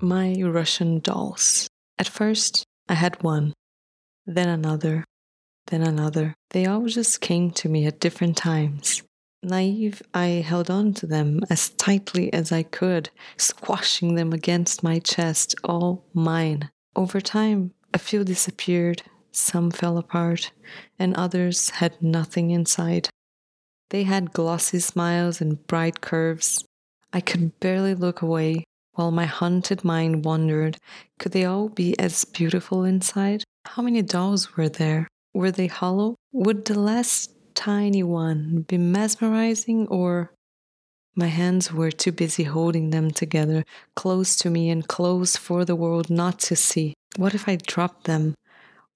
My Russian dolls. At first, I had one, then another, then another. They all just came to me at different times. Naive, I held on to them as tightly as I could, squashing them against my chest, all mine. Over time, a few disappeared, some fell apart, and others had nothing inside. They had glossy smiles and bright curves. I could barely look away while my haunted mind wondered could they all be as beautiful inside? How many dolls were there? Were they hollow? Would the last tiny one be mesmerizing or my hands were too busy holding them together, close to me and close for the world not to see. What if I dropped them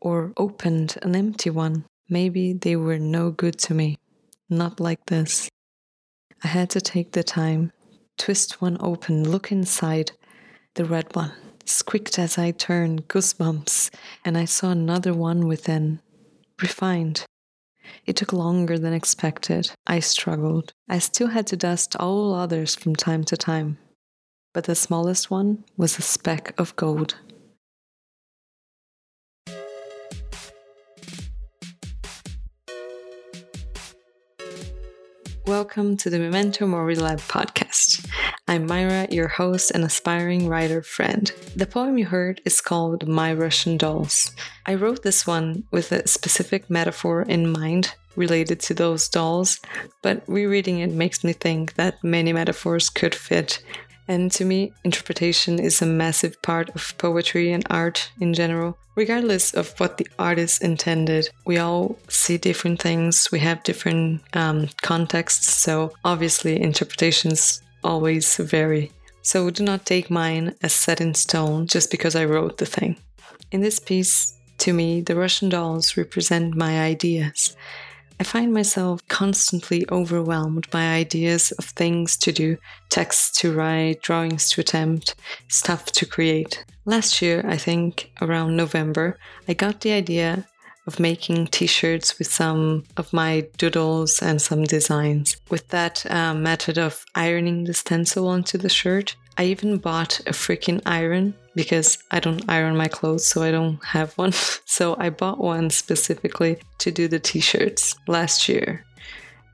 or opened an empty one? Maybe they were no good to me. Not like this. I had to take the time, twist one open, look inside the red one. Squeaked as I turned, goosebumps, and I saw another one within, refined, it took longer than expected. I struggled. I still had to dust all others from time to time. But the smallest one was a speck of gold. Welcome to the Memento Mori Lab podcast. I'm Myra, your host and aspiring writer friend. The poem you heard is called My Russian Dolls. I wrote this one with a specific metaphor in mind related to those dolls, but rereading it makes me think that many metaphors could fit. And to me, interpretation is a massive part of poetry and art in general. Regardless of what the artist intended, we all see different things, we have different um, contexts, so obviously interpretations always vary. So do not take mine as set in stone just because I wrote the thing. In this piece, to me, the Russian dolls represent my ideas. I find myself constantly overwhelmed by ideas of things to do, texts to write, drawings to attempt, stuff to create. Last year, I think around November, I got the idea of making t shirts with some of my doodles and some designs. With that uh, method of ironing the stencil onto the shirt, I even bought a freaking iron because I don't iron my clothes, so I don't have one. so I bought one specifically to do the t shirts last year,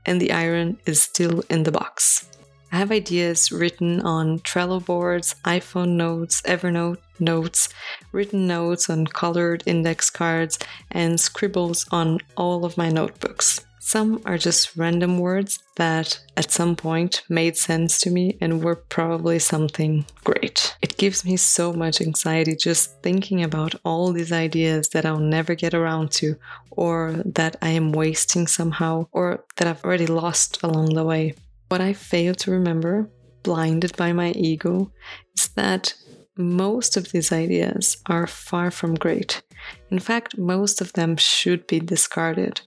and the iron is still in the box. I have ideas written on Trello boards, iPhone notes, Evernote notes, written notes on colored index cards, and scribbles on all of my notebooks. Some are just random words that at some point made sense to me and were probably something great. It gives me so much anxiety just thinking about all these ideas that I'll never get around to, or that I am wasting somehow, or that I've already lost along the way. What I fail to remember, blinded by my ego, is that most of these ideas are far from great. In fact, most of them should be discarded.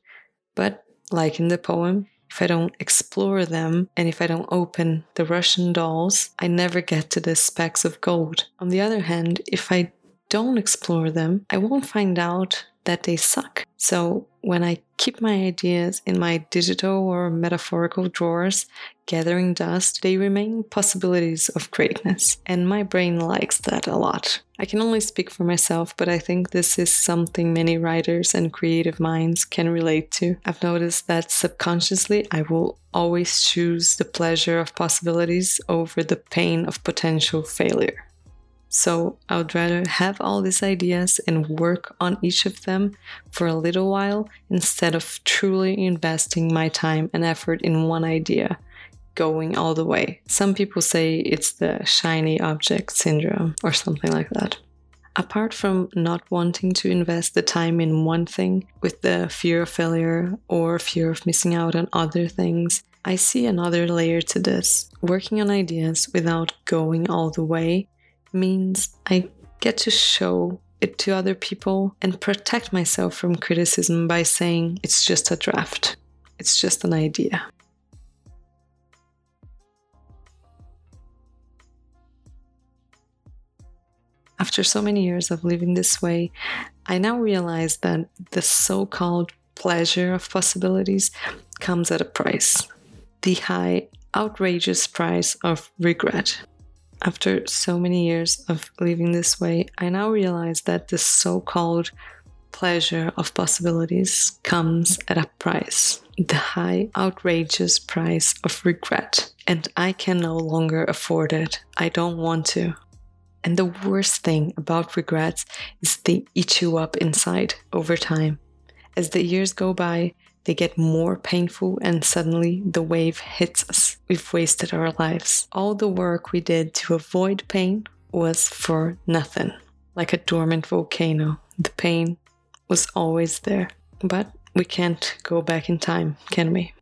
But like in the poem, if I don't explore them and if I don't open the Russian dolls, I never get to the specks of gold. On the other hand, if I don't explore them, I won't find out that they suck. So when I keep my ideas in my digital or metaphorical drawers, gathering dust, they remain possibilities of greatness. And my brain likes that a lot. I can only speak for myself, but I think this is something many writers and creative minds can relate to. I've noticed that subconsciously I will always choose the pleasure of possibilities over the pain of potential failure. So I would rather have all these ideas and work on each of them for a little while instead of truly investing my time and effort in one idea, going all the way. Some people say it's the shiny object syndrome or something like that. Apart from not wanting to invest the time in one thing with the fear of failure or fear of missing out on other things, I see another layer to this. Working on ideas without going all the way means I get to show it to other people and protect myself from criticism by saying it's just a draft, it's just an idea. After so many years of living this way, I now realize that the so called pleasure of possibilities comes at a price. the high, outrageous price of regret. After so many years of living this way, I now realize that the so called pleasure of possibilities comes at a price the high, outrageous price of regret. And I can no longer afford it. I don't want to. And the worst thing about regrets is they eat you up inside over time. As the years go by, they get more painful, and suddenly the wave hits us. We've wasted our lives. All the work we did to avoid pain was for nothing. Like a dormant volcano, the pain was always there. But we can't go back in time, can we?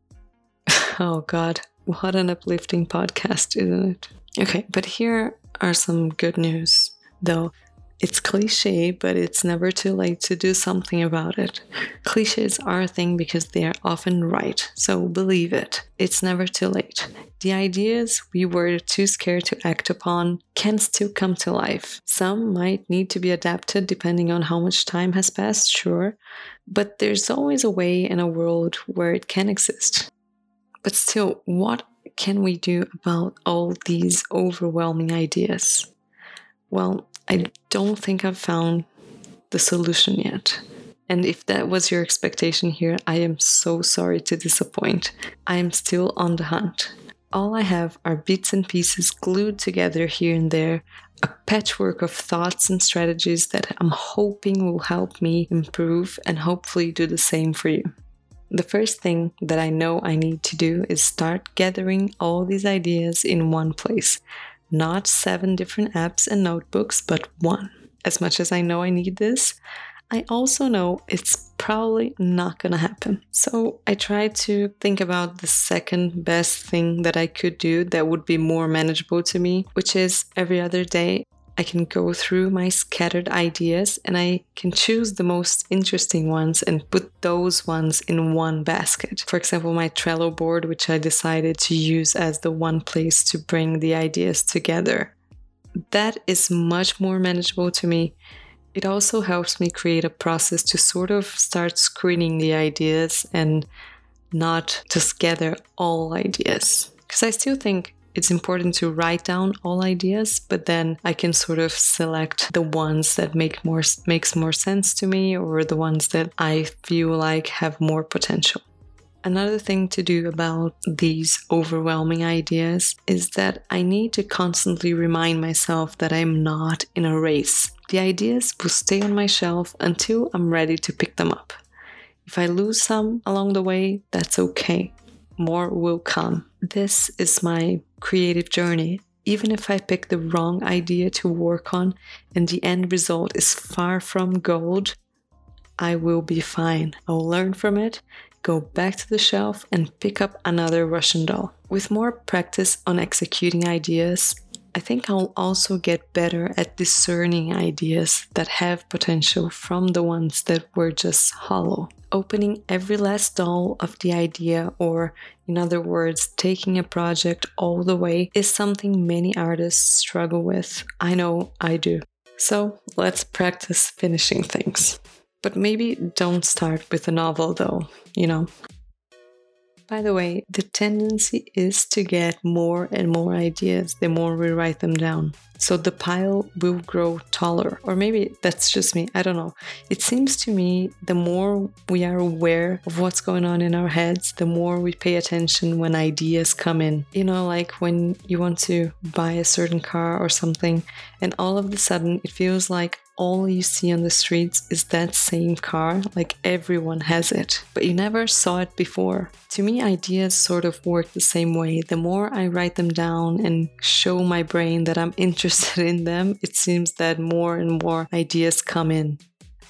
oh god, what an uplifting podcast, isn't it? Okay, but here are some good news, though. It's cliche, but it's never too late to do something about it. Cliches are a thing because they are often right, so believe it. It's never too late. The ideas we were too scared to act upon can still come to life. Some might need to be adapted depending on how much time has passed, sure, but there's always a way in a world where it can exist. But still, what can we do about all these overwhelming ideas? Well, I don't think I've found the solution yet. And if that was your expectation here, I am so sorry to disappoint. I am still on the hunt. All I have are bits and pieces glued together here and there, a patchwork of thoughts and strategies that I'm hoping will help me improve and hopefully do the same for you. The first thing that I know I need to do is start gathering all these ideas in one place not seven different apps and notebooks, but one. As much as I know I need this, I also know it's probably not gonna happen. So I try to think about the second best thing that I could do that would be more manageable to me, which is every other day I can go through my scattered ideas and I can choose the most interesting ones and put those ones in one basket. For example, my Trello board, which I decided to use as the one place to bring the ideas together. That is much more manageable to me. It also helps me create a process to sort of start screening the ideas and not just gather all ideas. Because I still think it's important to write down all ideas, but then I can sort of select the ones that make more makes more sense to me or the ones that I feel like have more potential. Another thing to do about these overwhelming ideas is that I need to constantly remind myself that I'm not in a race. The ideas will stay on my shelf until I'm ready to pick them up. If I lose some along the way, that's okay more will come. This is my creative journey. Even if I pick the wrong idea to work on and the end result is far from gold, I will be fine. I'll learn from it, go back to the shelf, and pick up another Russian doll. With more practice on executing ideas, I think I'll also get better at discerning ideas that have potential from the ones that were just hollow. Opening every last doll of the idea, or in other words, taking a project all the way, is something many artists struggle with. I know I do. So let's practice finishing things. But maybe don't start with a novel though, you know. By the way, the tendency is to get more and more ideas the more we write them down. So the pile will grow taller. Or maybe that's just me, I don't know. It seems to me the more we are aware of what's going on in our heads, the more we pay attention when ideas come in. You know, like when you want to buy a certain car or something, and all of a sudden it feels like all you see on the streets is that same car, like everyone has it, but you never saw it before. To me, ideas sort of work the same way. The more I write them down and show my brain that I'm interested in them, it seems that more and more ideas come in.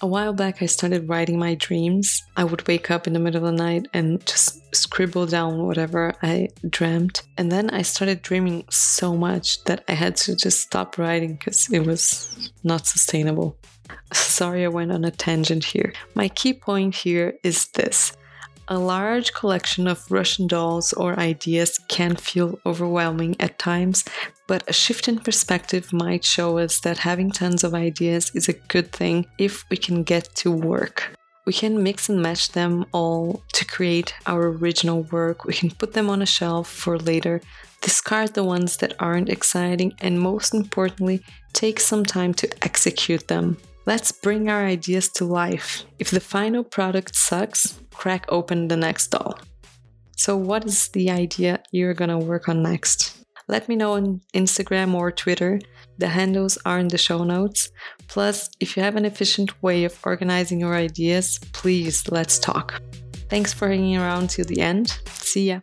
A while back, I started writing my dreams. I would wake up in the middle of the night and just scribble down whatever I dreamt. And then I started dreaming so much that I had to just stop writing because it was not sustainable. Sorry, I went on a tangent here. My key point here is this a large collection of Russian dolls or ideas can feel overwhelming at times, but a shift in perspective might show us that having tons of ideas is a good thing if we can get to work. we can mix and match them all to create our original work. We can put them on a shelf for later, discard the ones that aren't exciting, and most importantly, take some time to execute them. Let's bring our ideas to life. If the final product sucks, crack open the next doll. So, what is the idea you're gonna work on next? Let me know on Instagram or Twitter. The handles are in the show notes. Plus, if you have an efficient way of organizing your ideas, please let's talk. Thanks for hanging around till the end. See ya.